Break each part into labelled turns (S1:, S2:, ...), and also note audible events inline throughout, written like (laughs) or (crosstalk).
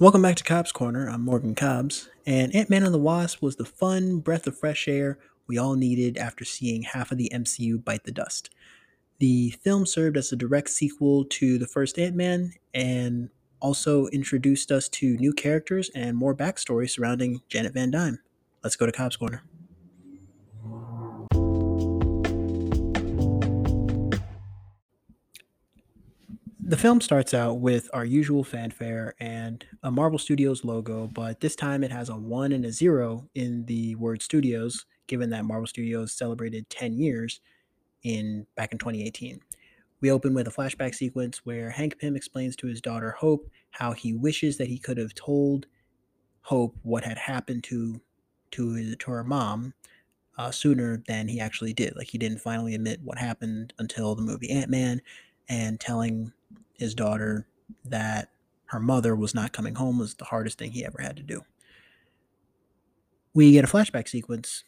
S1: Welcome back to Cobb's Corner. I'm Morgan Cobbs, and Ant Man and the Wasp was the fun breath of fresh air we all needed after seeing half of the MCU bite the dust. The film served as a direct sequel to the first Ant Man and also introduced us to new characters and more backstory surrounding Janet Van Dyne. Let's go to Cobb's Corner. The film starts out with our usual fanfare and a Marvel Studios logo, but this time it has a one and a zero in the word studios, given that Marvel Studios celebrated 10 years in back in 2018. We open with a flashback sequence where Hank Pym explains to his daughter Hope how he wishes that he could have told Hope what had happened to to his, to her mom uh, sooner than he actually did. Like he didn't finally admit what happened until the movie Ant Man, and telling his daughter that her mother was not coming home was the hardest thing he ever had to do. We get a flashback sequence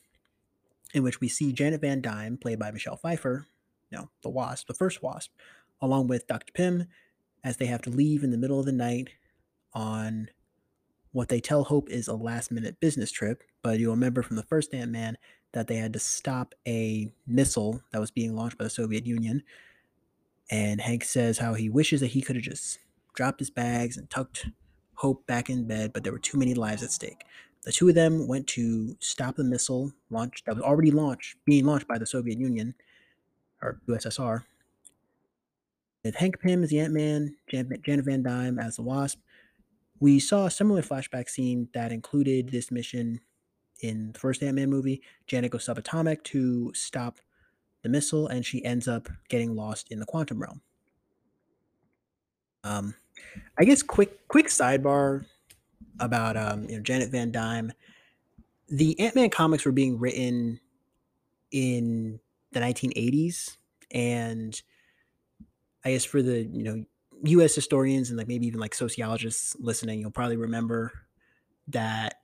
S1: in which we see Janet Van Dyne, played by Michelle Pfeiffer, know, the Wasp, the first Wasp, along with Dr. Pym, as they have to leave in the middle of the night on what they tell Hope is a last minute business trip. But you'll remember from the first Ant Man that they had to stop a missile that was being launched by the Soviet Union and Hank says how he wishes that he could have just dropped his bags and tucked Hope back in bed, but there were too many lives at stake. The two of them went to stop the missile launch that was already launched, being launched by the Soviet Union or USSR. With Hank Pym as the Ant Man, Jan- Janet Van Dyne as the Wasp, we saw a similar flashback scene that included this mission in the first Ant Man movie. Janet goes subatomic to stop the missile and she ends up getting lost in the quantum realm. Um, I guess quick quick sidebar about um, you know Janet Van Dyne. The Ant Man comics were being written in the 1980s, and I guess for the you know U.S. historians and like maybe even like sociologists listening, you'll probably remember that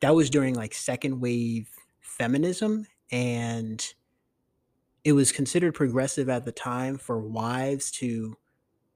S1: that was during like second wave feminism and it was considered progressive at the time for wives to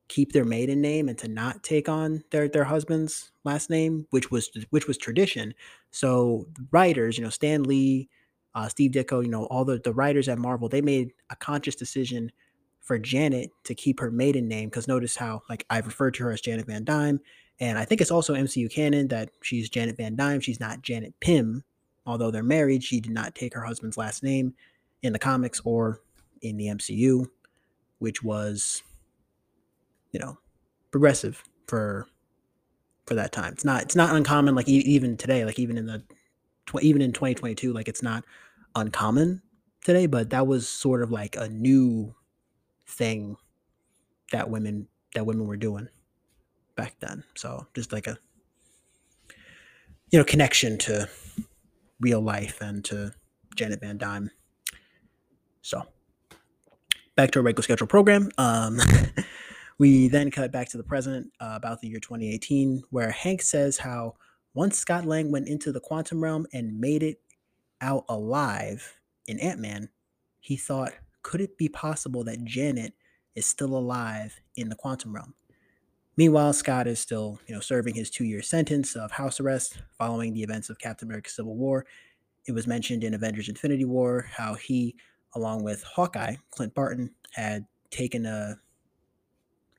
S1: keep their maiden name and to not take on their their husband's last name, which was which was tradition. So writers, you know, Stan Lee, uh, Steve Ditko, you know, all the the writers at Marvel, they made a conscious decision for Janet to keep her maiden name because notice how like I've referred to her as Janet Van Dyne, and I think it's also MCU canon that she's Janet Van Dyne. She's not Janet Pym, although they're married. She did not take her husband's last name in the comics or in the MCU, which was, you know, progressive for for that time. It's not it's not uncommon like e- even today, like even in the tw- even in 2022, like it's not uncommon today, but that was sort of like a new thing that women that women were doing back then. So just like a you know connection to real life and to Janet Van Dyne. So back to our regular schedule program. Um, (laughs) we then cut back to the present uh, about the year 2018, where Hank says how once Scott Lang went into the quantum realm and made it out alive in Ant Man, he thought, could it be possible that Janet is still alive in the quantum realm? Meanwhile, Scott is still, you know, serving his two-year sentence of house arrest following the events of Captain America: Civil War. It was mentioned in Avengers: Infinity War how he along with Hawkeye, Clint Barton, had taken a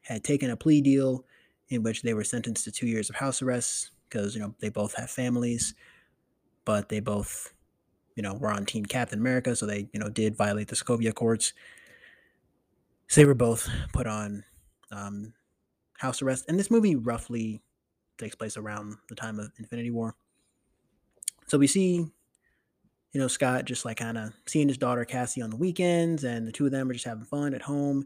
S1: had taken a plea deal in which they were sentenced to two years of house arrest because you know they both have families, but they both you know were on Team Captain America, so they you know did violate the Sokovia Accords. So they were both put on um, house arrest, and this movie roughly takes place around the time of Infinity War. So we see you know, Scott just like kind of seeing his daughter Cassie on the weekends, and the two of them are just having fun at home.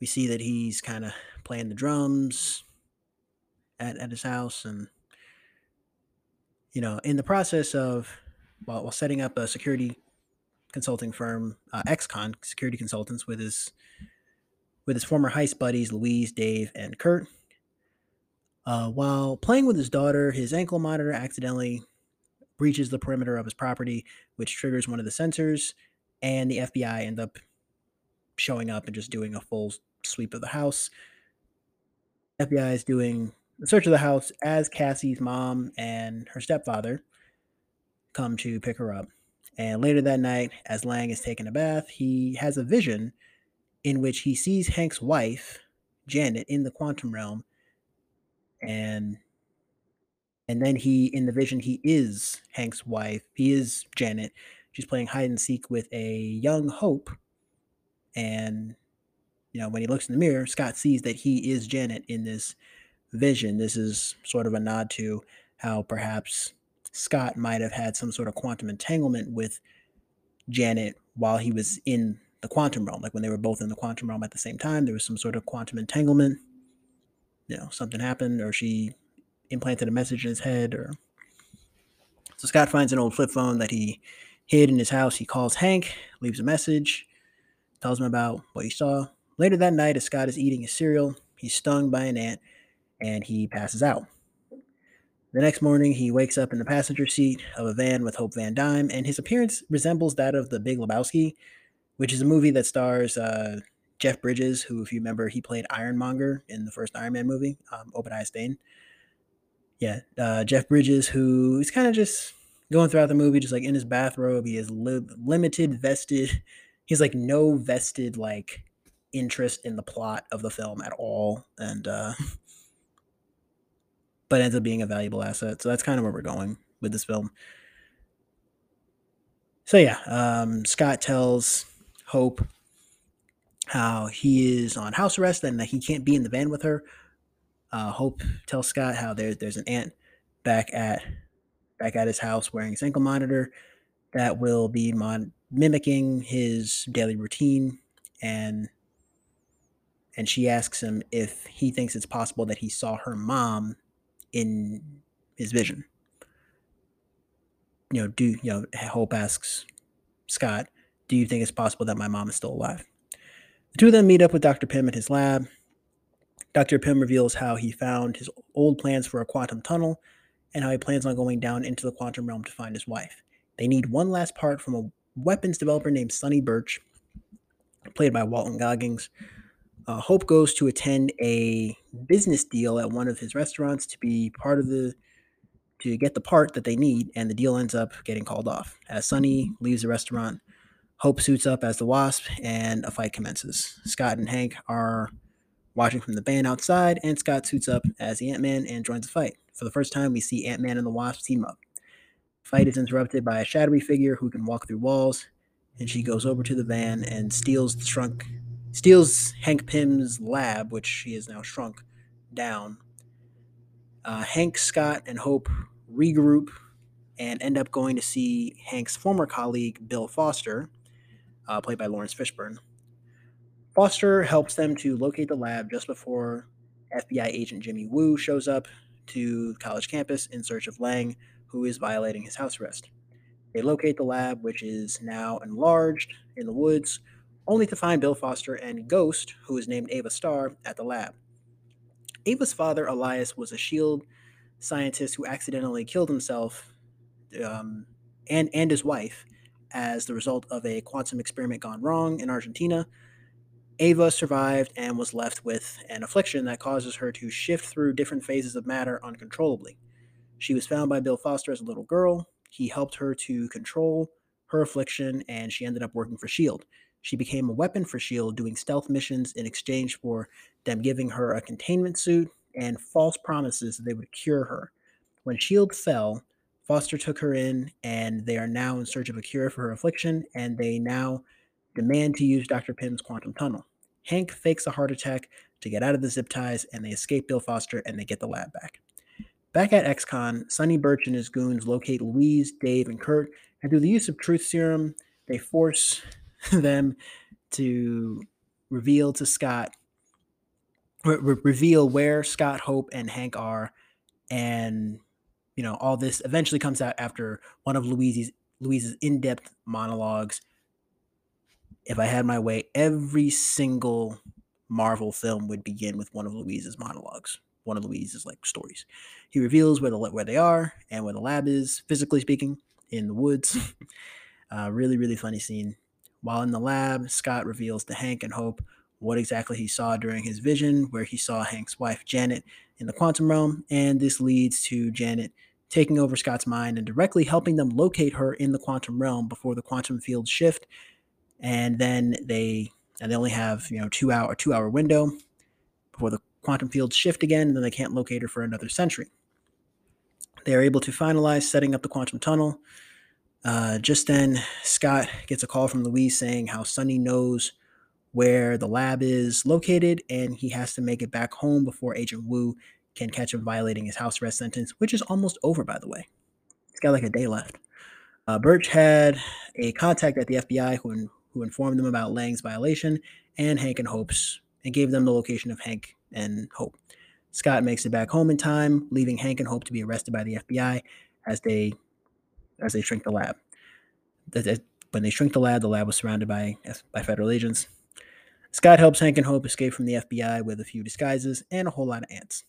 S1: We see that he's kind of playing the drums at, at his house, and you know, in the process of while, while setting up a security consulting firm, uh, XCon Security Consultants, with his with his former heist buddies Luis, Dave, and Kurt. Uh, while playing with his daughter, his ankle monitor accidentally breaches the perimeter of his property, which triggers one of the sensors, and the FBI end up showing up and just doing a full sweep of the house. FBI is doing in search of the house as Cassie's mom and her stepfather come to pick her up. And later that night, as Lang is taking a bath, he has a vision in which he sees Hank's wife, Janet, in the quantum realm. And and then he in the vision he is Hank's wife. He is Janet. She's playing hide and seek with a young Hope. And you know, when he looks in the mirror, Scott sees that he is Janet in this vision. This is sort of a nod to how perhaps Scott might have had some sort of quantum entanglement with Janet while he was in the quantum realm. Like when they were both in the quantum realm at the same time, there was some sort of quantum entanglement. You know, something happened, or she implanted a message in his head, or so Scott finds an old flip phone that he hid in his house. He calls Hank, leaves a message, tells him about what he saw. Later that night, as Scott is eating his cereal, he's stung by an ant and he passes out. The next morning, he wakes up in the passenger seat of a van with Hope Van Dyne, and his appearance resembles that of The Big Lebowski, which is a movie that stars uh, Jeff Bridges, who, if you remember, he played Ironmonger in the first Iron Man movie, um, Obadiah Stane. Yeah, uh, Jeff Bridges, who is kind of just going throughout the movie, just like in his bathrobe. He has li- limited vested, he's like no vested like interest in the plot of the film at all, and uh, (laughs) but ends up being a valuable asset. So that's kind of where we're going with this film. So yeah, um, Scott tells Hope how he is on house arrest and that he can't be in the van with her. Uh, Hope tells Scott how there, there's an ant back at back at his house wearing his ankle monitor that will be mon- mimicking his daily routine and and she asks him if he thinks it's possible that he saw her mom in his vision. You know, do you know Hope asks Scott, do you think it's possible that my mom is still alive? The two of them meet up with Dr. Pym at his lab. Dr. Pym reveals how he found his old plans for a quantum tunnel and how he plans on going down into the quantum realm to find his wife. They need one last part from a weapons developer named Sonny Birch, played by Walton Goggins, uh, Hope goes to attend a business deal at one of his restaurants to be part of the to get the part that they need, and the deal ends up getting called off. As Sonny leaves the restaurant, Hope suits up as the Wasp, and a fight commences. Scott and Hank are watching from the van outside, and Scott suits up as the Ant Man and joins the fight. For the first time, we see Ant Man and the Wasp team up. Fight is interrupted by a shadowy figure who can walk through walls, and she goes over to the van and steals the shrunk steals Hank Pym's lab, which he has now shrunk down. Uh, Hank, Scott, and Hope regroup and end up going to see Hank's former colleague, Bill Foster, uh, played by Laurence Fishburne. Foster helps them to locate the lab just before FBI agent Jimmy Woo shows up to college campus in search of Lang, who is violating his house arrest. They locate the lab, which is now enlarged in the woods, only to find Bill Foster and Ghost, who is named Ava Starr, at the lab. Ava's father, Elias, was a SHIELD scientist who accidentally killed himself um, and, and his wife as the result of a quantum experiment gone wrong in Argentina. Ava survived and was left with an affliction that causes her to shift through different phases of matter uncontrollably. She was found by Bill Foster as a little girl. He helped her to control her affliction, and she ended up working for S.H.I.E.L.D. She became a weapon for S.H.I.E.L.D., doing stealth missions in exchange for them giving her a containment suit and false promises that they would cure her. When S.H.I.E.L.D. fell, Foster took her in, and they are now in search of a cure for her affliction, and they now demand to use Dr. Pym's quantum tunnel. Hank fakes a heart attack to get out of the zip ties, and they escape Bill Foster and they get the lab back. Back at XCon, Sonny Birch and his goons locate Luis, Dave, and Kurt, and through the use of truth serum, they force (laughs) them to reveal to Scott, re- reveal where Scott, Hope, and Hank are, and you know all this eventually comes out after one of Luis's Luis's in-depth monologues. If I had my way, every single Marvel film would begin with one of Luis's monologues, one of Luis's like stories. He reveals where the where they are and where the lab is, physically speaking, in the woods. (laughs) uh, really, really funny scene. While in the lab, Scott reveals to Hank and Hope what exactly he saw during his vision, where he saw Hank's wife, Janet, in the quantum realm, and this leads to Janet taking over Scott's mind and directly helping them locate her in the quantum realm before the quantum field shift. And then they and they only have you know two hour two hour window before the quantum fields shift again, and then they can't locate her for another century. They are able to finalize setting up the quantum tunnel. Uh, just then, Scott gets a call from Luis saying how Sonny knows where the lab is located, and he has to make it back home before Agent Woo can catch him violating his house arrest sentence, which is almost over, by the way. He's got like a day left. Uh, Birch had a contact at the FBI who, who informed them about Lang's violation and Hank and Hope's and gave them the location of Hank and Hope. Scott makes it back home in time, leaving Hank and Hope to be arrested by the FBI as they as they shrink the lab. When they shrink the lab, the lab was surrounded by by federal agents. Scott helps Hank and Hope escape from the FBI with a few disguises and a whole lot of ants.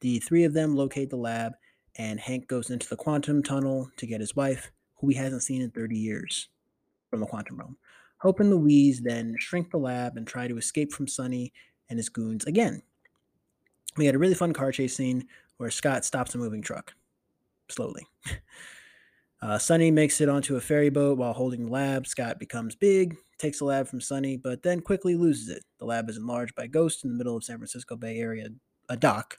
S1: The three of them locate the lab, and Hank goes into the quantum tunnel to get his wife, who he hasn't seen in 30 years, from the quantum realm. Hope and Luis then shrink the lab and try to escape from Sonny and his goons again. We had a really fun car chase scene where Scott stops a moving truck slowly. (laughs) Uh, Sonny makes it onto a ferry boat while holding the lab. Scott becomes big, takes the lab from Sonny, but then quickly loses it. The lab is enlarged by Ghost in the middle of San Francisco Bay Area, a dock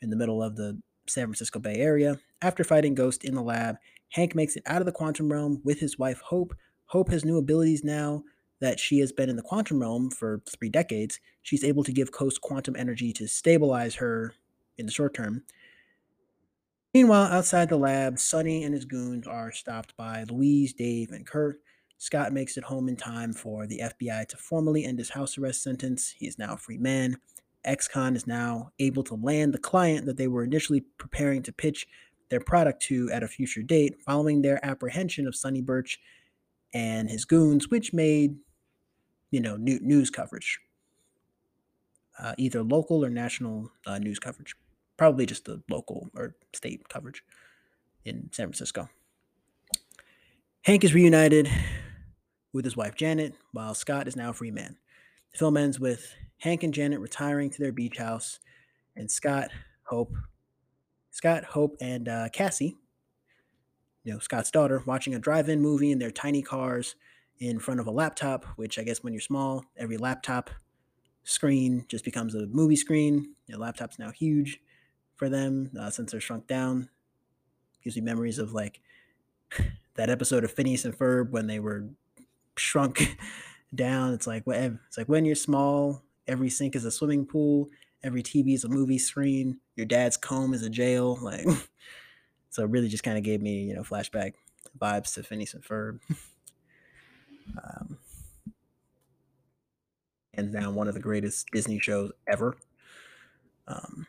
S1: in the middle of the San Francisco Bay Area. After fighting Ghost in the lab, Hank makes it out of the quantum realm with his wife Hope. Hope has new abilities now that she has been in the quantum realm for three decades. She's able to give Ghost quantum energy to stabilize her in the short term. Meanwhile, outside the lab, Sonny and his goons are stopped by Luis, Dave, and Kurt. Scott makes it home in time for the FBI to formally end his house arrest sentence. He is now a free man. XCon is now able to land the client that they were initially preparing to pitch their product to at a future date, following their apprehension of Sonny Birch and his goons, which made, you know, new, news coverage, uh, either local or national uh, news coverage probably just the local or state coverage in San Francisco. Hank is reunited with his wife Janet, while Scott is now a free man. The film ends with Hank and Janet retiring to their beach house, and Scott, Hope, Scott, Hope, and uh, Cassie, you know, Scott's daughter, watching a drive-in movie in their tiny cars in front of a laptop. Which I guess when you're small, every laptop screen just becomes a movie screen. Your laptop's now huge for them uh, since they're shrunk down. Gives me memories of like (laughs) that episode of Phineas and Ferb when they were shrunk (laughs) down. It's like it's like when you're small, every sink is a swimming pool, every TV is a movie screen, your dad's comb is a jail. Like, (laughs) so it really just kind of gave me you know flashback vibes to Phineas and Ferb. (laughs) um, hands down, one of the greatest Disney shows ever. Um,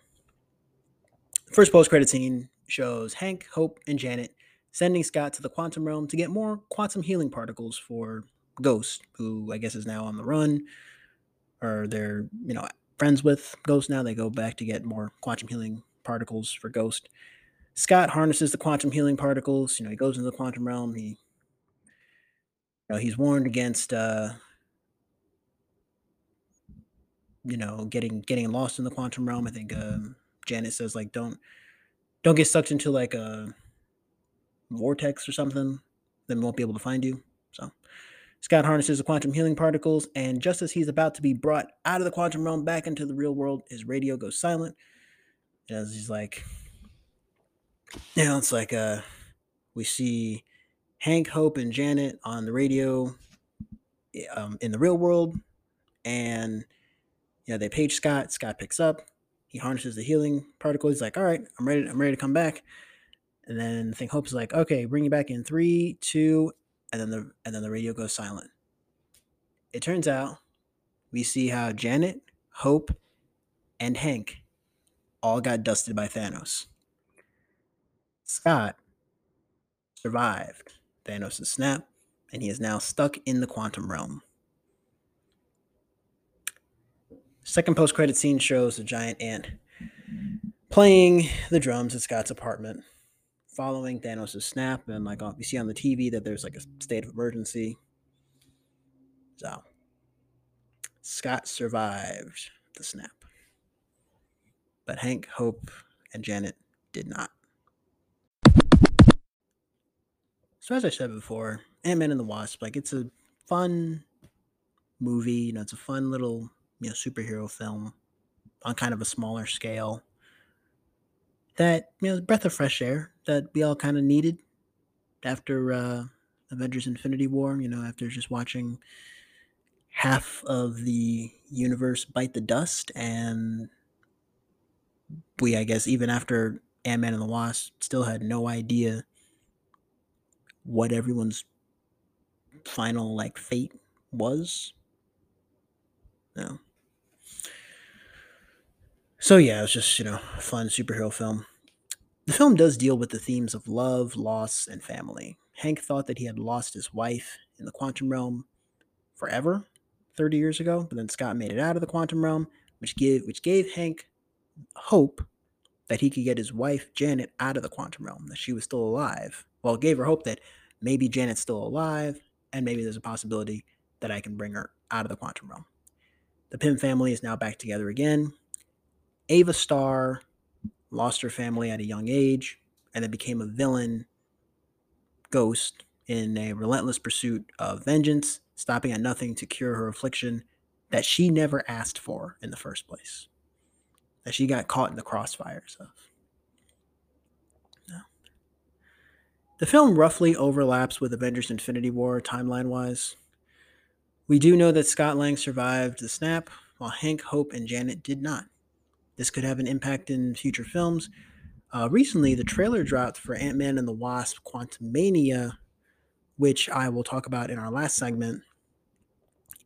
S1: First post credit scene shows Hank, Hope, and Janet sending Scott to the quantum realm to get more quantum healing particles for Ghost, who I guess is now on the run, or they're you know friends with Ghost now. They go back to get more quantum healing particles for Ghost. Scott harnesses the quantum healing particles. You know, he goes into the quantum realm. He, you know, he's warned against, uh, you know, getting getting lost in the quantum realm. I think um, Janet says like don't don't get sucked into like a vortex or something, then won't be able to find you. So Scott harnesses the quantum healing particles, and just as he's about to be brought out of the quantum realm back into the real world, his radio goes silent. As he's like, you know, it's like uh we see Hank, Hope, and Janet on the radio um, in the real world, and you know they page Scott. Scott picks up. He harnesses the healing particle. He's like, all right, I'm ready. I'm ready to come back. And then the thing Hope's like, okay, bring you back in three, two, and then the and then the radio goes silent. It turns out we see how Janet, Hope, and Hank all got dusted by Thanos. Scott survived Thanos' snap, and he is now stuck in the quantum realm. Second post credit scene shows a giant ant playing the drums at Scott's apartment, following Thanos' snap. And like you see on the TV that there's like a state of emergency. So Scott survived the snap. But Hank, Hope, and Janet did not. So as I said before, Ant-Man and the Wasp, like it's a fun movie, you know, it's a fun little, you know, superhero film on kind of a smaller scale. That, you know, breath of fresh air that we all kind of needed after uh Avengers Infinity War, you know, after just watching half of the universe bite the dust and we I guess even after Ant-Man and the Wasp still had no idea what everyone's final like fate was. No. So yeah, it was just, you know, a fun superhero film. The film does deal with the themes of love, loss, and family. Hank thought that he had lost his wife in the quantum realm forever 30 years ago, but then Scott made it out of the quantum realm, which gave which gave Hank hope that he could get his wife Janet out of the quantum realm, that she was still alive. Well, it gave her hope that maybe Janet's still alive, and maybe there's a possibility that I can bring her out of the quantum realm. The Pym family is now back together again. Ava Starr lost her family at a young age and then became a villain ghost in a relentless pursuit of vengeance, stopping at nothing to cure her affliction that she never asked for in the first place. That she got caught in the crossfires of. No. The film roughly overlaps with Avengers Infinity War timeline wise. We do know that Scott Lang survived the snap, while Hank, Hope, and Janet did not. This could have an impact in future films. Uh, recently, the trailer dropped for Ant Man and the Wasp Quantumania, which I will talk about in our last segment.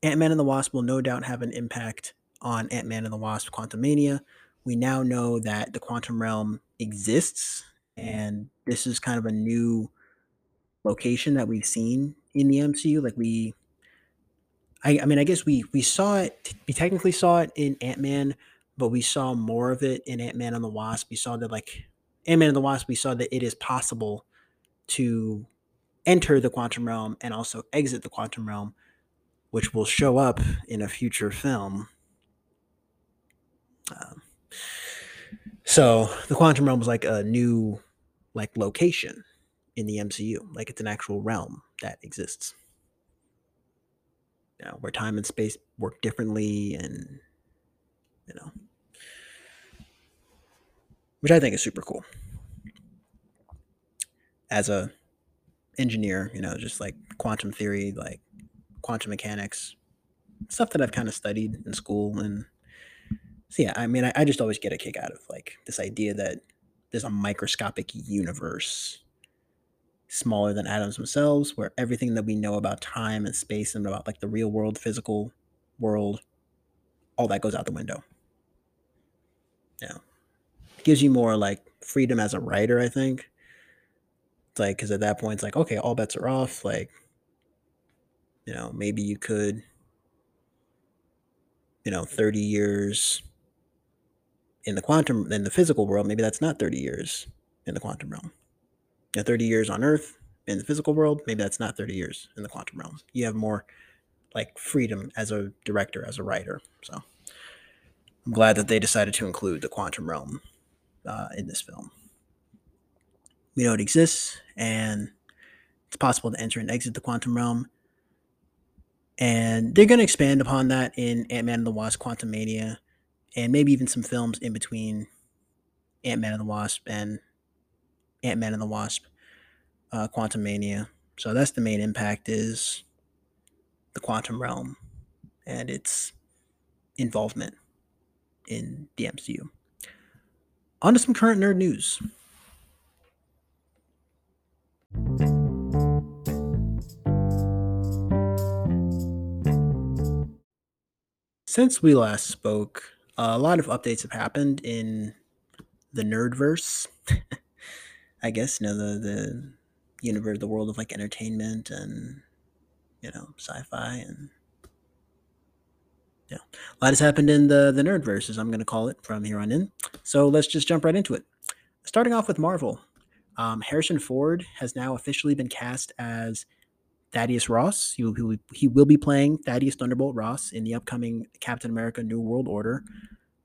S1: Ant Man and the Wasp will no doubt have an impact on Ant Man and the Wasp Quantumania. We now know that the quantum realm exists, and this is kind of a new location that we've seen in the MCU. Like we I, I mean, I guess we we saw it. We technically saw it in Ant Man, but we saw more of it in Ant Man and the Wasp. We saw that like Ant Man and the Wasp. We saw that it is possible to enter the quantum realm and also exit the quantum realm, which will show up in a future film. Um, so the quantum realm was like a new like location in the MCU, like it's an actual realm that exists. You know, where time and space work differently and you know. Which i think is super cool. As a engineer you know just like quantum theory like quantum mechanics stuff that i've kind of studied in school and so yeah i mean I, I just always get a kick out of like this idea that there's a microscopic universe smaller than atoms themselves, where everything that we know about time and space and about like the real world, physical world, all that goes out the window. Yeah. It gives you more like freedom as a writer, I think. It's like, because at that point, it's like, okay, all bets are off. Like, you know, maybe you could, you know, 30 years in the quantum, in the physical world, maybe that's not 30 years in the quantum realm you 30 years on Earth in the physical world, maybe that's not 30 years in the quantum realm. You have more like freedom as a director, as a writer. So I'm glad that they decided to include the quantum realm uh, in this film. We know it exists, and it's possible to enter and exit the quantum realm. And they're going to expand upon that in Ant Man and the Wasp Quantumania, and maybe even some films in between Ant Man and the Wasp and Ant Man and the Wasp, uh, Quantumania. So that's the main impact is the quantum realm and its involvement in the MCU. On to some current nerd news. Since we last spoke, a lot of updates have happened in the nerdverse. (laughs) I guess you know the the universe, the world of like entertainment and you know sci-fi and yeah, a lot has happened in the the nerdverse, as I'm going to call it from here on in. So let's just jump right into it. Starting off with Marvel, um, Harrison Ford has now officially been cast as Thaddeus Ross. He will, he will, be playing Thaddeus Thunderbolt Ross in the upcoming Captain America New World Order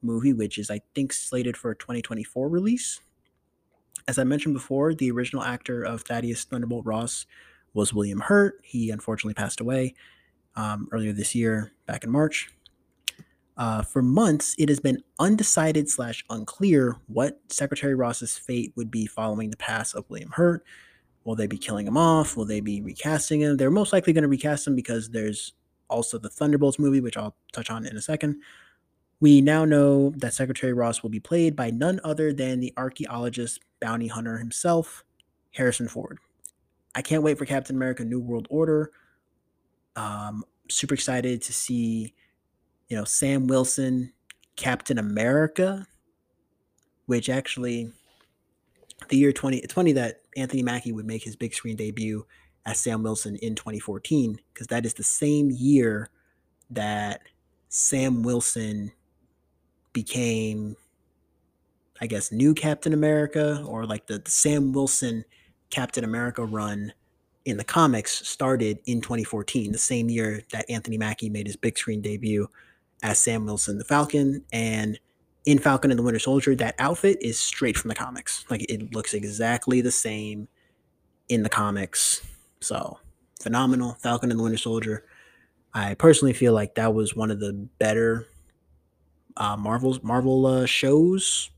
S1: movie, which is, I think, slated for a 2024 release. As I mentioned before, the original actor of Thaddeus Thunderbolt Ross was William Hurt. He unfortunately passed away um, earlier this year, back in March. Uh, for months, it has been undecided slash unclear what Secretary Ross's fate would be following the pass of William Hurt. Will they be killing him off? Will they be recasting him? They're most likely going to recast him because there's also the Thunderbolts movie, which I'll touch on in a second. We now know that Secretary Ross will be played by none other than the archaeologist bounty hunter himself, Harrison Ford. I can't wait for Captain America New World Order. Um, super excited to see, you know, Sam Wilson, Captain America, which actually the year 20 it's funny that Anthony Mackie would make his big screen debut as Sam Wilson in 2014 because that is the same year that Sam Wilson became I guess new Captain America or like the, the Sam Wilson Captain America run in the comics started in 2014, the same year that Anthony Mackie made his big screen debut as Sam Wilson the Falcon. And in Falcon and the Winter Soldier, that outfit is straight from the comics. Like it looks exactly the same in the comics. So phenomenal. Falcon and the Winter Soldier. I personally feel like that was one of the better uh, Marvel's Marvel uh, shows.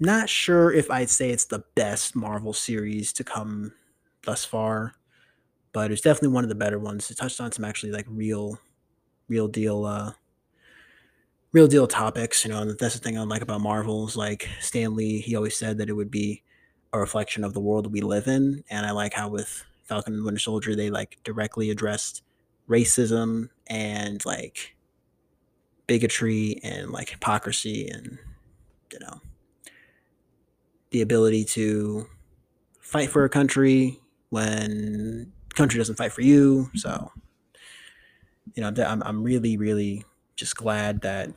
S1: Not sure if I'd say it's the best Marvel series to come thus far, but it's definitely one of the better ones. It touched on some actually like real, real deal uh, real deal topics, you know, and that's the thing I like about Marvels. Like Stan Lee, he always said that it would be a reflection of the world we live in. And I like how with Falcon and Winter Soldier, they like directly addressed racism and like bigotry and like hypocrisy and, you know, the ability to fight for a country when country doesn't fight for you. So, you know, I'm, I'm really, really just glad that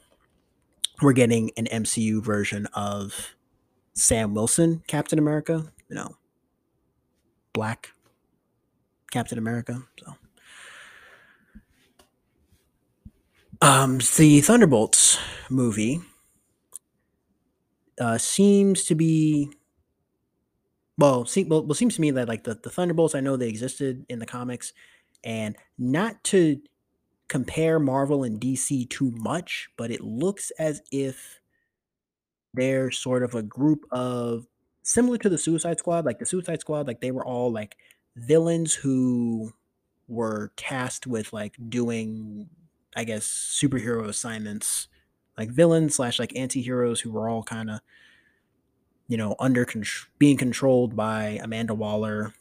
S1: we're getting an MCU version of Sam Wilson, Captain America, you know, black Captain America. So, um, the Thunderbolts movie uh, seems to be well, see, well, well, seems to me that like the, the Thunderbolts, I know they existed in the comics, and not to compare Marvel and DC too much, but it looks as if they're sort of a group of similar to the Suicide Squad. Like the Suicide Squad, like they were all like villains who were tasked with like doing, I guess, superhero assignments, like villains slash like anti-heroes who were all kind of, you know, under con- being controlled by Amanda Waller.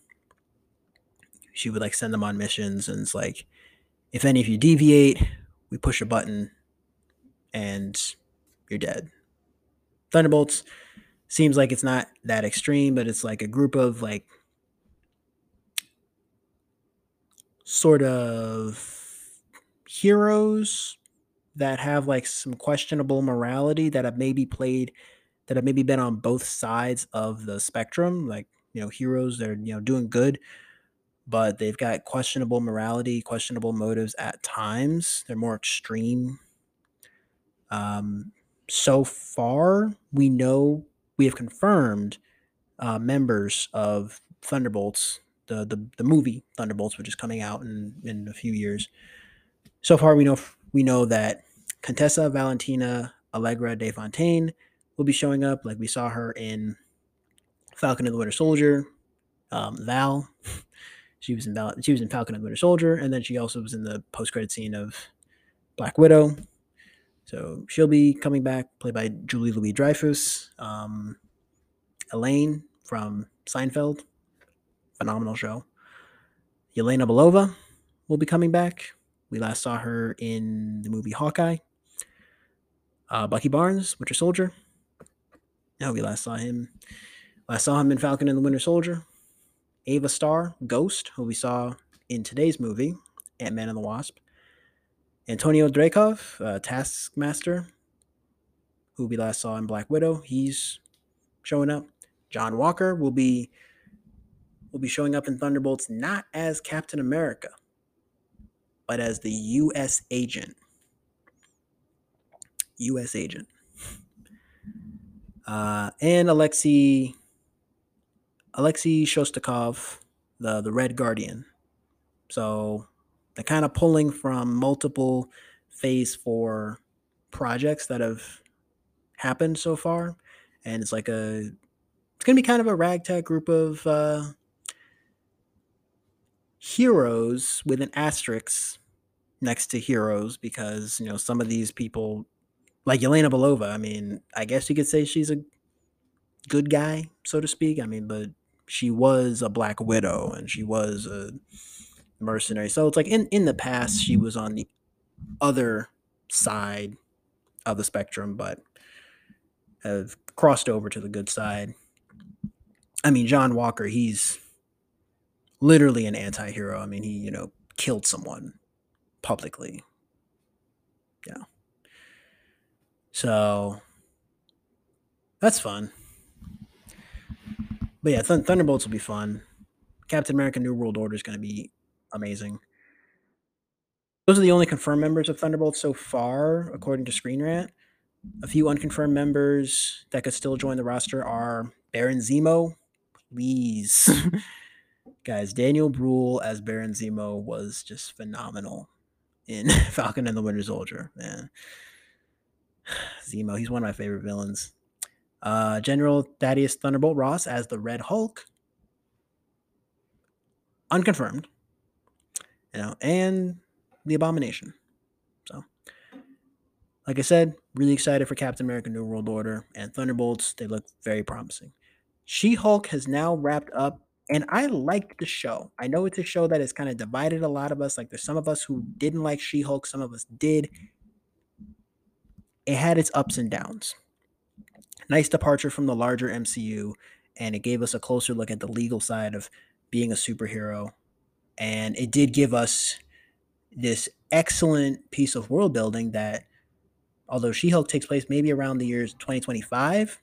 S1: She would like send them on missions, and it's like if any of you deviate, we push a button and you're dead. Thunderbolts seems like it's not that extreme, but it's like a group of like sort of heroes that have like some questionable morality that have maybe played that have maybe been on both sides of the spectrum like you know heroes that are you know doing good but they've got questionable morality, questionable motives at times. They're more extreme. Um, so far, we know we have confirmed uh, members of Thunderbolts, the, the the movie Thunderbolts, which is coming out in in a few years. So far, we know we know that Contessa Valentina Allegra de Fontaine will be showing up, like we saw her in Falcon and the Winter Soldier. Um, Val (laughs) she was in Val- she was in Falcon and the Winter Soldier, and then she also was in the post credit scene of Black Widow. So she'll be coming back, played by Julie Louis Dreyfus. Um, Elaine from Seinfeld, phenomenal show. Yelena Belova will be coming back. We last saw her in the movie Hawkeye. Uh, Bucky Barnes, Winter Soldier. No, we last saw him. Last saw him in Falcon and the Winter Soldier. Ava Starr, Ghost, who we saw in today's movie, Ant Man and the Wasp. Antonio Dreykov, uh, Taskmaster, who we last saw in Black Widow. He's showing up. John Walker will be will be showing up in Thunderbolts not as Captain America, but as the U.S. agent. U.S. agent. Uh, and Alexei Alexei Shostakov, the the Red Guardian. So they're kind of pulling from multiple Phase Four projects that have happened so far, and it's like a it's gonna be kind of a ragtag group of uh, heroes with an asterisk next to heroes because you know some of these people like Yelena Belova, I mean, I guess you could say she's a good guy, so to speak. I mean, but she was a black widow and she was a mercenary. So it's like in in the past she was on the other side of the spectrum, but have crossed over to the good side. I mean, John Walker, he's literally an anti-hero. I mean, he, you know, killed someone publicly. Yeah. So that's fun. But yeah, Th- Thunderbolts will be fun. Captain America New World Order is going to be amazing. Those are the only confirmed members of Thunderbolts so far, according to Screen Rant. A few unconfirmed members that could still join the roster are Baron Zemo. Please. (laughs) Guys, Daniel Bruhl as Baron Zemo was just phenomenal in (laughs) Falcon and the Winter Soldier, man. (sighs) Zemo, he's one of my favorite villains. Uh, General Thaddeus Thunderbolt Ross as the Red Hulk. Unconfirmed. You know, and the Abomination. So, like I said, really excited for Captain America New World Order and Thunderbolts. They look very promising. She Hulk has now wrapped up, and I liked the show. I know it's a show that has kind of divided a lot of us. Like, there's some of us who didn't like She Hulk, some of us did. It had its ups and downs. Nice departure from the larger MCU, and it gave us a closer look at the legal side of being a superhero. And it did give us this excellent piece of world building that, although She Hulk takes place maybe around the years 2025,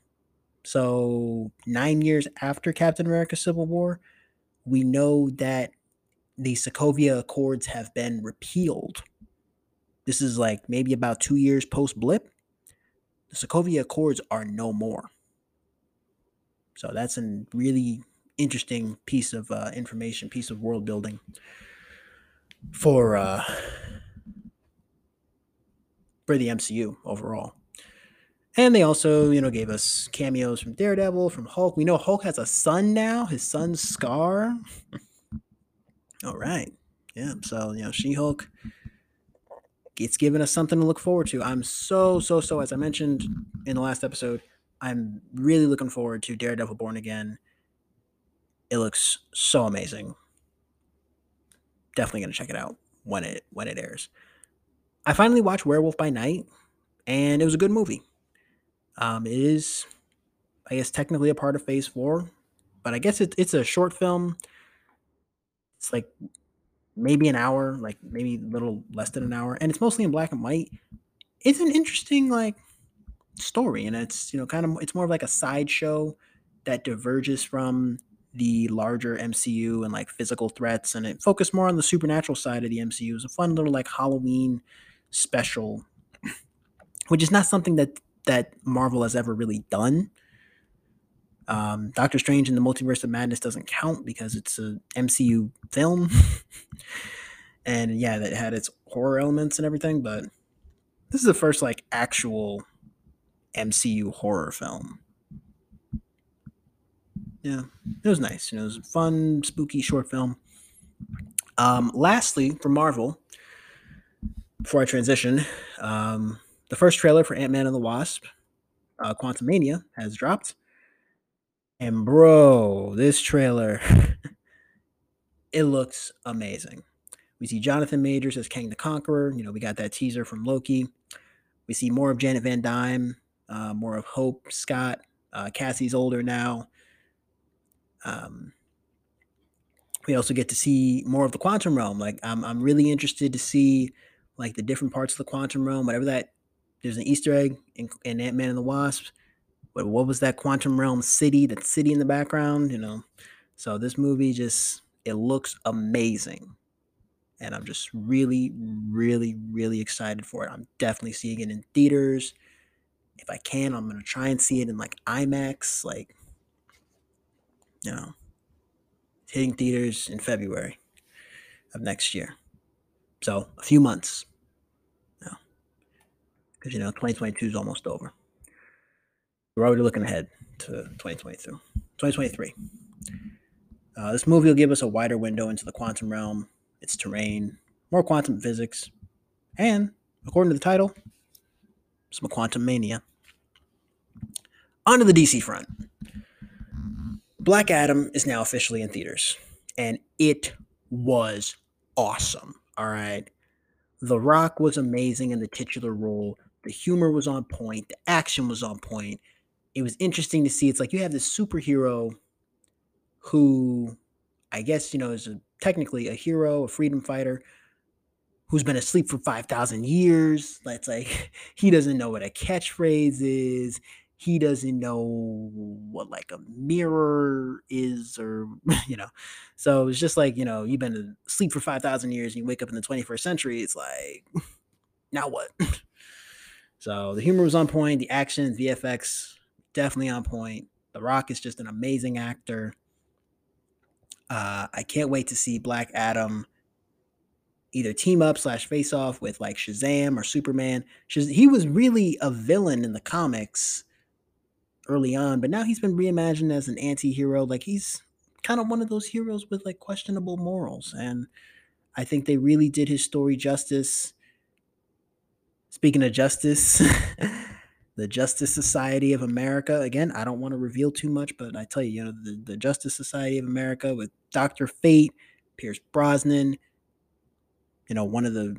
S1: so nine years after Captain America Civil War, we know that the Sokovia Accords have been repealed. This is like maybe about two years post blip. The Sokovia Accords are no more. So that's a really interesting piece of uh, information, piece of world building for uh, for the MCU overall. And they also, you know, gave us cameos from Daredevil, from Hulk. We know Hulk has a son now. His son Skaar. (laughs) All right, yeah. So you know, She Hulk it's given us something to look forward to. I'm so, so, so, as I mentioned in the last episode, I'm really looking forward to Daredevil Born Again. It looks so amazing. Definitely gonna check it out when it when it airs. I finally watched Werewolf by Night, and it was a good movie. Um, it is, I guess, technically a part of Phase Four, but I guess it's it's a short film. It's like maybe an hour, like maybe a little less than an hour, and it's mostly in black and white. It's an interesting like story, and it's you know kind of it's more of like a sideshow that diverges from the larger MCU and like physical threats, and it focused more on the supernatural side of the MCU. It's a fun little like Halloween special, which is not something that that Marvel has ever really done. Um, Doctor Strange in the Multiverse of Madness doesn't count because it's a MCU film, (laughs) and yeah, that had its horror elements and everything. But this is the first like actual MCU horror film. Yeah, it was nice. You know, it was a fun, spooky short film. Um, lastly, for Marvel, before I transition, um, the first trailer for Ant Man and the Wasp, uh, Quantumania, has dropped. And bro, this trailer, (laughs) it looks amazing. We see Jonathan Majors as Kang the Conqueror. You know, we got that teaser from Loki. We see more of Janet Van Dyne, uh, more of Hope Scott. Uh, Cassie's older now. Um, we also get to see more of the quantum realm. Like, I'm, I'm really interested to see like the different parts of the quantum realm, whatever that. There's an Easter egg in, in Ant Man and the Wasp what, what was that quantum realm city that city in the background you know So this movie just it looks amazing. And I'm just really, really, really excited for it. I'm definitely seeing it in theaters. If I can, I'm gonna try and see it in like IMAX, like you know, hitting theaters in February of next year. So a few months. Because you know, 2022 is almost over. We're already looking ahead to 2022. 2023. Uh, this movie will give us a wider window into the quantum realm, its terrain, more quantum physics, and, according to the title, some quantum mania. Onto the DC front. Black Adam is now officially in theaters, and it was awesome. All right. The Rock was amazing in the titular role. The humor was on point. The action was on point. It was interesting to see. It's like you have this superhero who I guess, you know, is a, technically a hero, a freedom fighter who's been asleep for 5,000 years. That's like, (laughs) he doesn't know what a catchphrase is. He doesn't know what like a mirror is, or, (laughs) you know. So it's just like, you know, you've been asleep for 5,000 years and you wake up in the 21st century. It's like, (laughs) now what? so the humor was on point. The action, VFX, definitely on point. The Rock is just an amazing actor uh, I can't wait to see Black Adam either team up slash face off with like Shazam or Superman. he was really a villain in the comics early on, but now he's been reimagined as an anti-hero. Like he's kind of one of those heroes with like questionable morals. And I think they really did his story justice. Speaking of justice, (laughs) the Justice Society of America. Again, I don't want to reveal too much, but I tell you, you know, the, the Justice Society of America with Dr. Fate, Pierce Brosnan, you know, one of the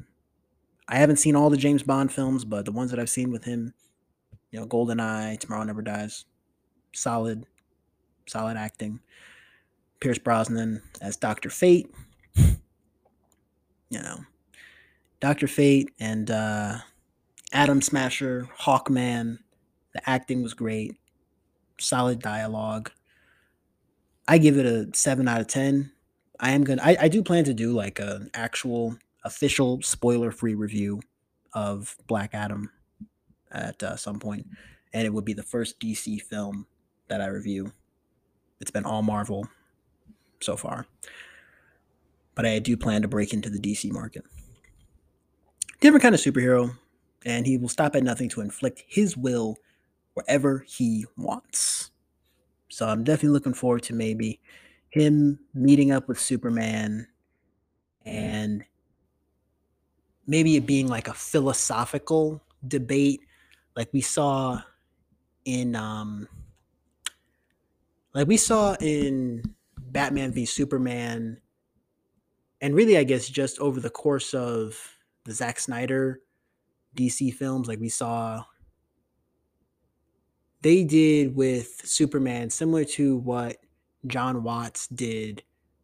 S1: I haven't seen all the James Bond films, but the ones that I've seen with him, you know, GoldenEye, Tomorrow Never Dies, solid, solid acting. Pierce Brosnan as Dr. Fate. You know, Dr. Fate and uh Atom Smasher, Hawkman. The acting was great. Solid dialogue. I give it a seven out of ten. I am gonna. I, I do plan to do like an actual official spoiler-free review of Black Adam at uh, some point, and it would be the first DC film that I review. It's been all Marvel so far, but I do plan to break into the DC market. Different kind of superhero, and he will stop at nothing to inflict his will wherever he wants. So I'm definitely looking forward to maybe him meeting up with Superman and maybe it being like a philosophical debate like we saw in um like we saw in Batman v Superman and really I guess just over the course of the Zack Snyder DC films like we saw they did with Superman similar to what John Watts did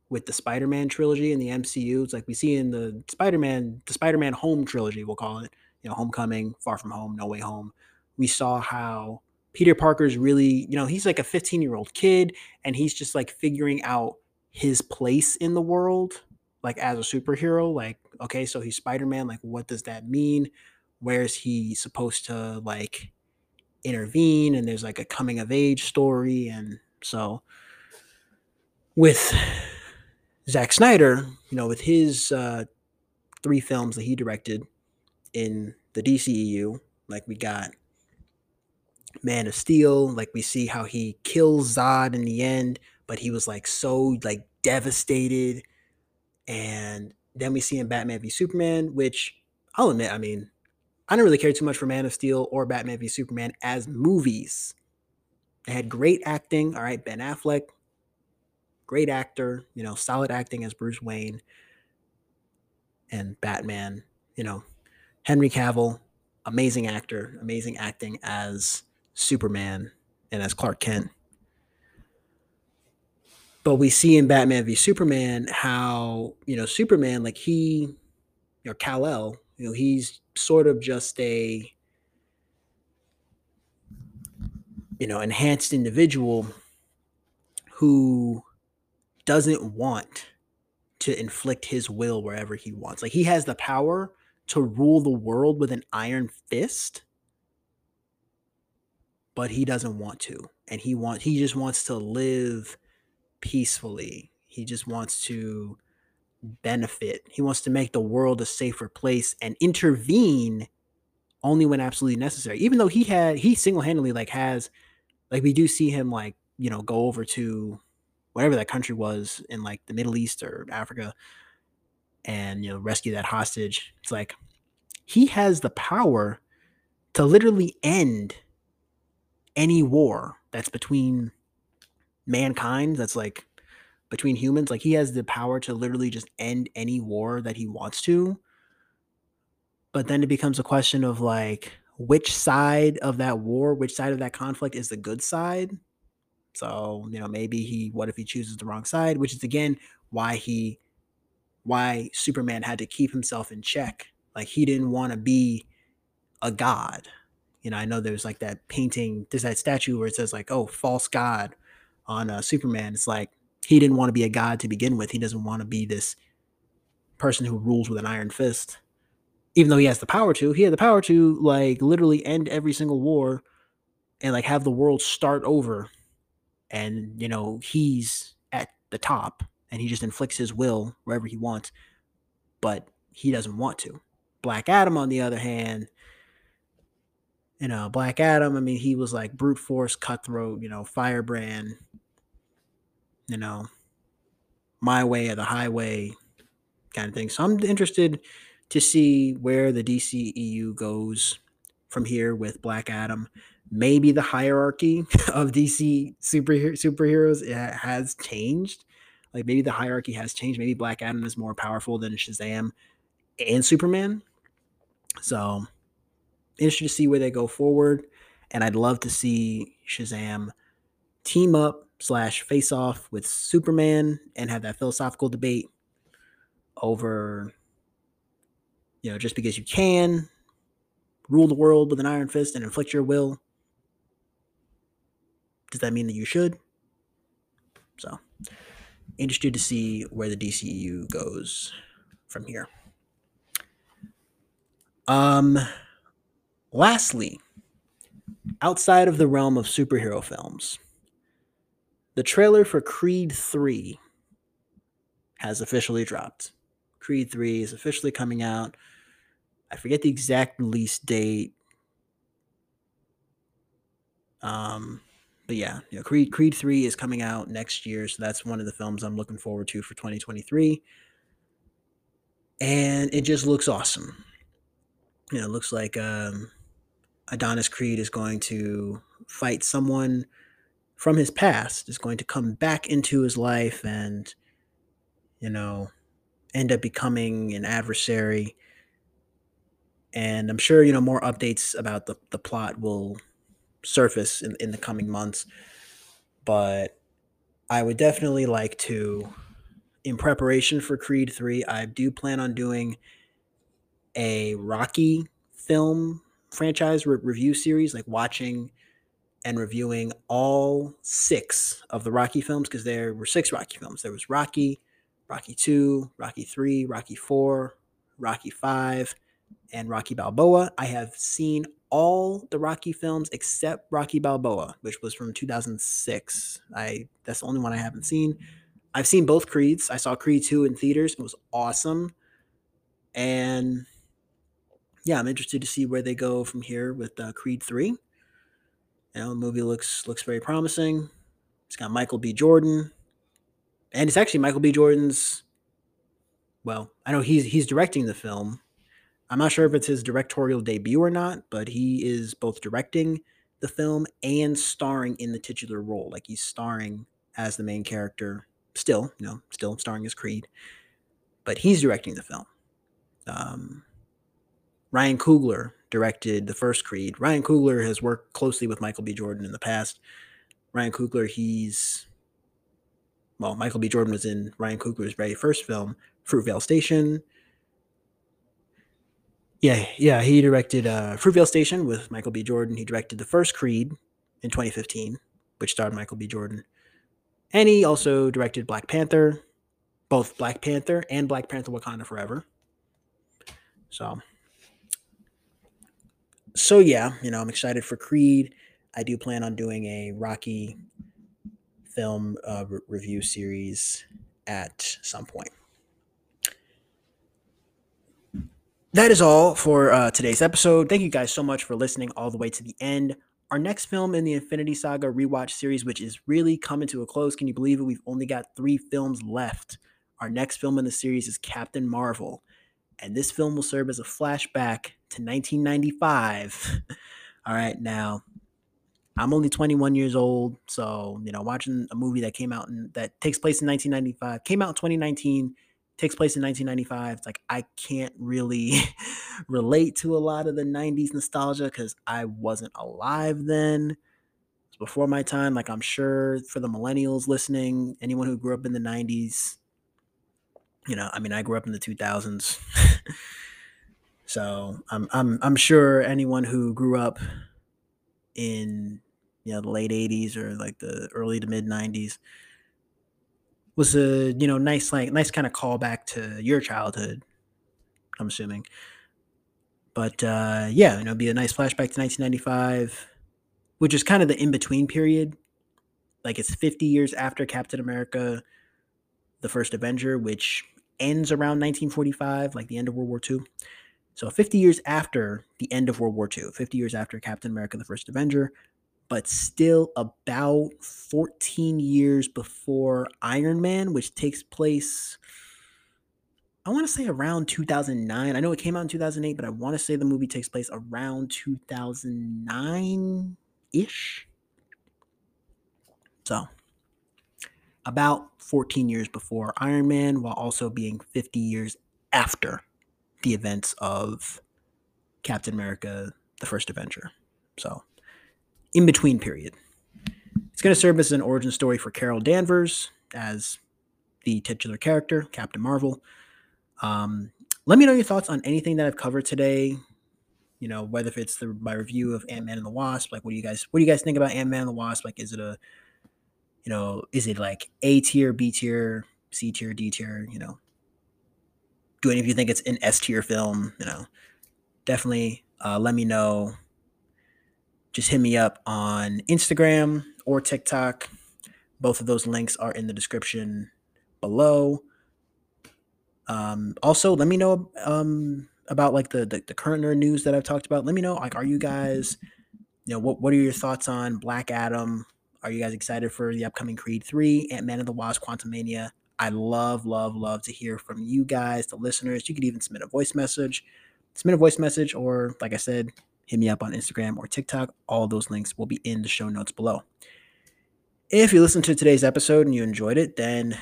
S1: with the Spider-Man trilogy in the MCU. It's like we see in the Spider-Man, the Spider-Man Home trilogy, we'll call it, you know, Homecoming, Far From Home, No Way Home. We saw how Peter Parker's really, you know, he's like a 15-year-old kid and he's just like figuring out his place in the world like as a superhero like okay so he's spider-man like what does that mean where's he supposed to like intervene and there's like a coming of age story and so with Zack Snyder, you know, with his uh, three films that he directed in the DCEU, like we got Man of Steel, like we see how he kills Zod in the end, but he was like so like devastated. And then we see in Batman v Superman, which I'll admit, I mean, I didn't really care too much for Man of Steel or Batman v Superman as movies. They had great acting. All right, Ben Affleck, great actor, you know, solid acting as Bruce Wayne and Batman, you know, Henry Cavill, amazing actor, amazing acting as Superman and as Clark Kent. But we see in Batman v Superman how, you know, Superman, like he, you know, Kal-El, you know, he's sort of just a you know enhanced individual who doesn't want to inflict his will wherever he wants. Like he has the power to rule the world with an iron fist, but he doesn't want to. And he want he just wants to live peacefully. He just wants to benefit. He wants to make the world a safer place and intervene only when absolutely necessary. Even though he had he single-handedly like has like we do see him like, you know, go over to whatever that country was in like the Middle East or Africa and you know rescue that hostage. It's like he has the power to literally end any war that's between mankind that's like between humans like he has the power to literally just end any war that he wants to. But then it becomes a question of like which side of that war which side of that conflict is the good side? So you know maybe he what if he chooses the wrong side which is again why he why superman had to keep himself in check. Like he didn't want to be a god. You know i know there's like that painting there's that statue where it says like oh false god on uh, superman. It's like he didn't want to be a god to begin with he doesn't want to be this person who rules with an iron fist even though he has the power to, he had the power to like literally end every single war and like have the world start over. And you know, he's at the top and he just inflicts his will wherever he wants, but he doesn't want to. Black Adam, on the other hand, you know, Black Adam, I mean, he was like brute force, cutthroat, you know, firebrand, you know, my way or the highway kind of thing. So I'm interested to see where the DCEU goes from here with Black Adam. Maybe the hierarchy (laughs) of DC superhero superheroes has changed. Like maybe the hierarchy has changed. Maybe Black Adam is more powerful than Shazam and Superman. So interested to see where they go forward. And I'd love to see Shazam team up slash face off with Superman and have that philosophical debate over you know, just because you can rule the world with an iron fist and inflict your will, does that mean that you should? So, interested to see where the DCU goes from here. Um, lastly, outside of the realm of superhero films, the trailer for Creed 3 has officially dropped. Creed 3 is officially coming out I forget the exact release date. Um, but yeah, you know, Creed Creed 3 is coming out next year, so that's one of the films I'm looking forward to for 2023. And it just looks awesome. You know, it looks like um, Adonis Creed is going to fight someone from his past, is going to come back into his life and, you know, end up becoming an adversary and I'm sure you know more updates about the, the plot will surface in, in the coming months. But I would definitely like to, in preparation for Creed 3, I do plan on doing a Rocky film franchise re- review series, like watching and reviewing all six of the Rocky films because there were six Rocky films. There was Rocky, Rocky 2, Rocky 3, Rocky 4, Rocky 5 and Rocky Balboa. I have seen all the Rocky films except Rocky Balboa, which was from 2006. I that's the only one I haven't seen. I've seen both Creeds. I saw Creed 2 in theaters. It was awesome. And yeah, I'm interested to see where they go from here with uh, Creed 3. You know, the movie looks looks very promising. It's got Michael B. Jordan. And it's actually Michael B. Jordan's well, I know he's he's directing the film, I'm not sure if it's his directorial debut or not, but he is both directing the film and starring in the titular role. Like he's starring as the main character, still, you know, still starring as Creed, but he's directing the film. Um, Ryan Coogler directed the first Creed. Ryan Coogler has worked closely with Michael B. Jordan in the past. Ryan Coogler, he's well, Michael B. Jordan was in Ryan Coogler's very first film, Fruitvale Station. Yeah, yeah, he directed uh, Fruitvale Station with Michael B. Jordan. He directed the first Creed in 2015, which starred Michael B. Jordan. And he also directed Black Panther, both Black Panther and Black Panther Wakanda Forever. So, so yeah, you know, I'm excited for Creed. I do plan on doing a Rocky film uh, re- review series at some point. That is all for uh, today's episode. Thank you guys so much for listening all the way to the end. Our next film in the Infinity Saga rewatch series, which is really coming to a close, can you believe it? We've only got three films left. Our next film in the series is Captain Marvel, and this film will serve as a flashback to 1995. (laughs) all right, now I'm only 21 years old, so you know, watching a movie that came out in that takes place in 1995, came out in 2019 takes place in 1995. It's like I can't really (laughs) relate to a lot of the 90s nostalgia because I wasn't alive then. It's before my time. Like I'm sure for the millennials listening, anyone who grew up in the 90s, you know, I mean, I grew up in the 2000s. (laughs) so I'm I'm I'm sure anyone who grew up in you know the late 80s or like the early to mid 90s was a you know nice like nice kind of callback to your childhood. I'm assuming, but uh, yeah, you know, be a nice flashback to 1995, which is kind of the in between period. Like it's 50 years after Captain America, the first Avenger, which ends around 1945, like the end of World War II. So 50 years after the end of World War II, 50 years after Captain America, the first Avenger, but still about 14 years before Iron Man, which takes place, I want to say around 2009. I know it came out in 2008, but I want to say the movie takes place around 2009 ish. So, about 14 years before Iron Man, while also being 50 years after the events of Captain America, the first Avenger. So, in between period. It's going to serve as an origin story for Carol Danvers as the titular character, Captain Marvel. Um, let me know your thoughts on anything that I've covered today. You know, whether if it's the, my review of Ant Man and the Wasp, like what do you guys what do you guys think about Ant Man and the Wasp? Like, is it a you know, is it like A tier, B tier, C tier, D tier? You know, do any of you think it's an S tier film? You know, definitely uh, let me know just hit me up on Instagram or TikTok. Both of those links are in the description below. Um, also, let me know um, about like the, the the current news that I've talked about. Let me know like, are you guys, you know, what what are your thoughts on Black Adam? Are you guys excited for the upcoming Creed three, Ant Man and the Wasp, Quantumania? I love, love, love to hear from you guys, the listeners. You could even submit a voice message, submit a voice message, or like I said, hit me up on Instagram or TikTok. All those links will be in the show notes below. If you listened to today's episode and you enjoyed it, then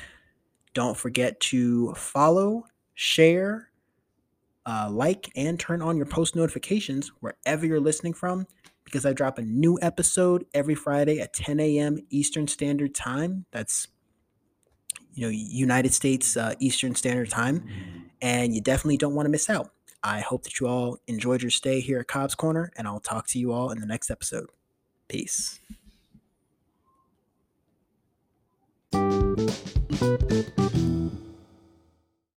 S1: don't forget to follow, share, uh, like, and turn on your post notifications wherever you're listening from because I drop a new episode every Friday at 10 a.m. Eastern Standard Time. That's you know United States uh, Eastern Standard Time, and you definitely don't want to miss out. I hope that you all enjoyed your stay here at Cobb's Corner, and I'll talk to you all in the next episode. Peace. Thank you.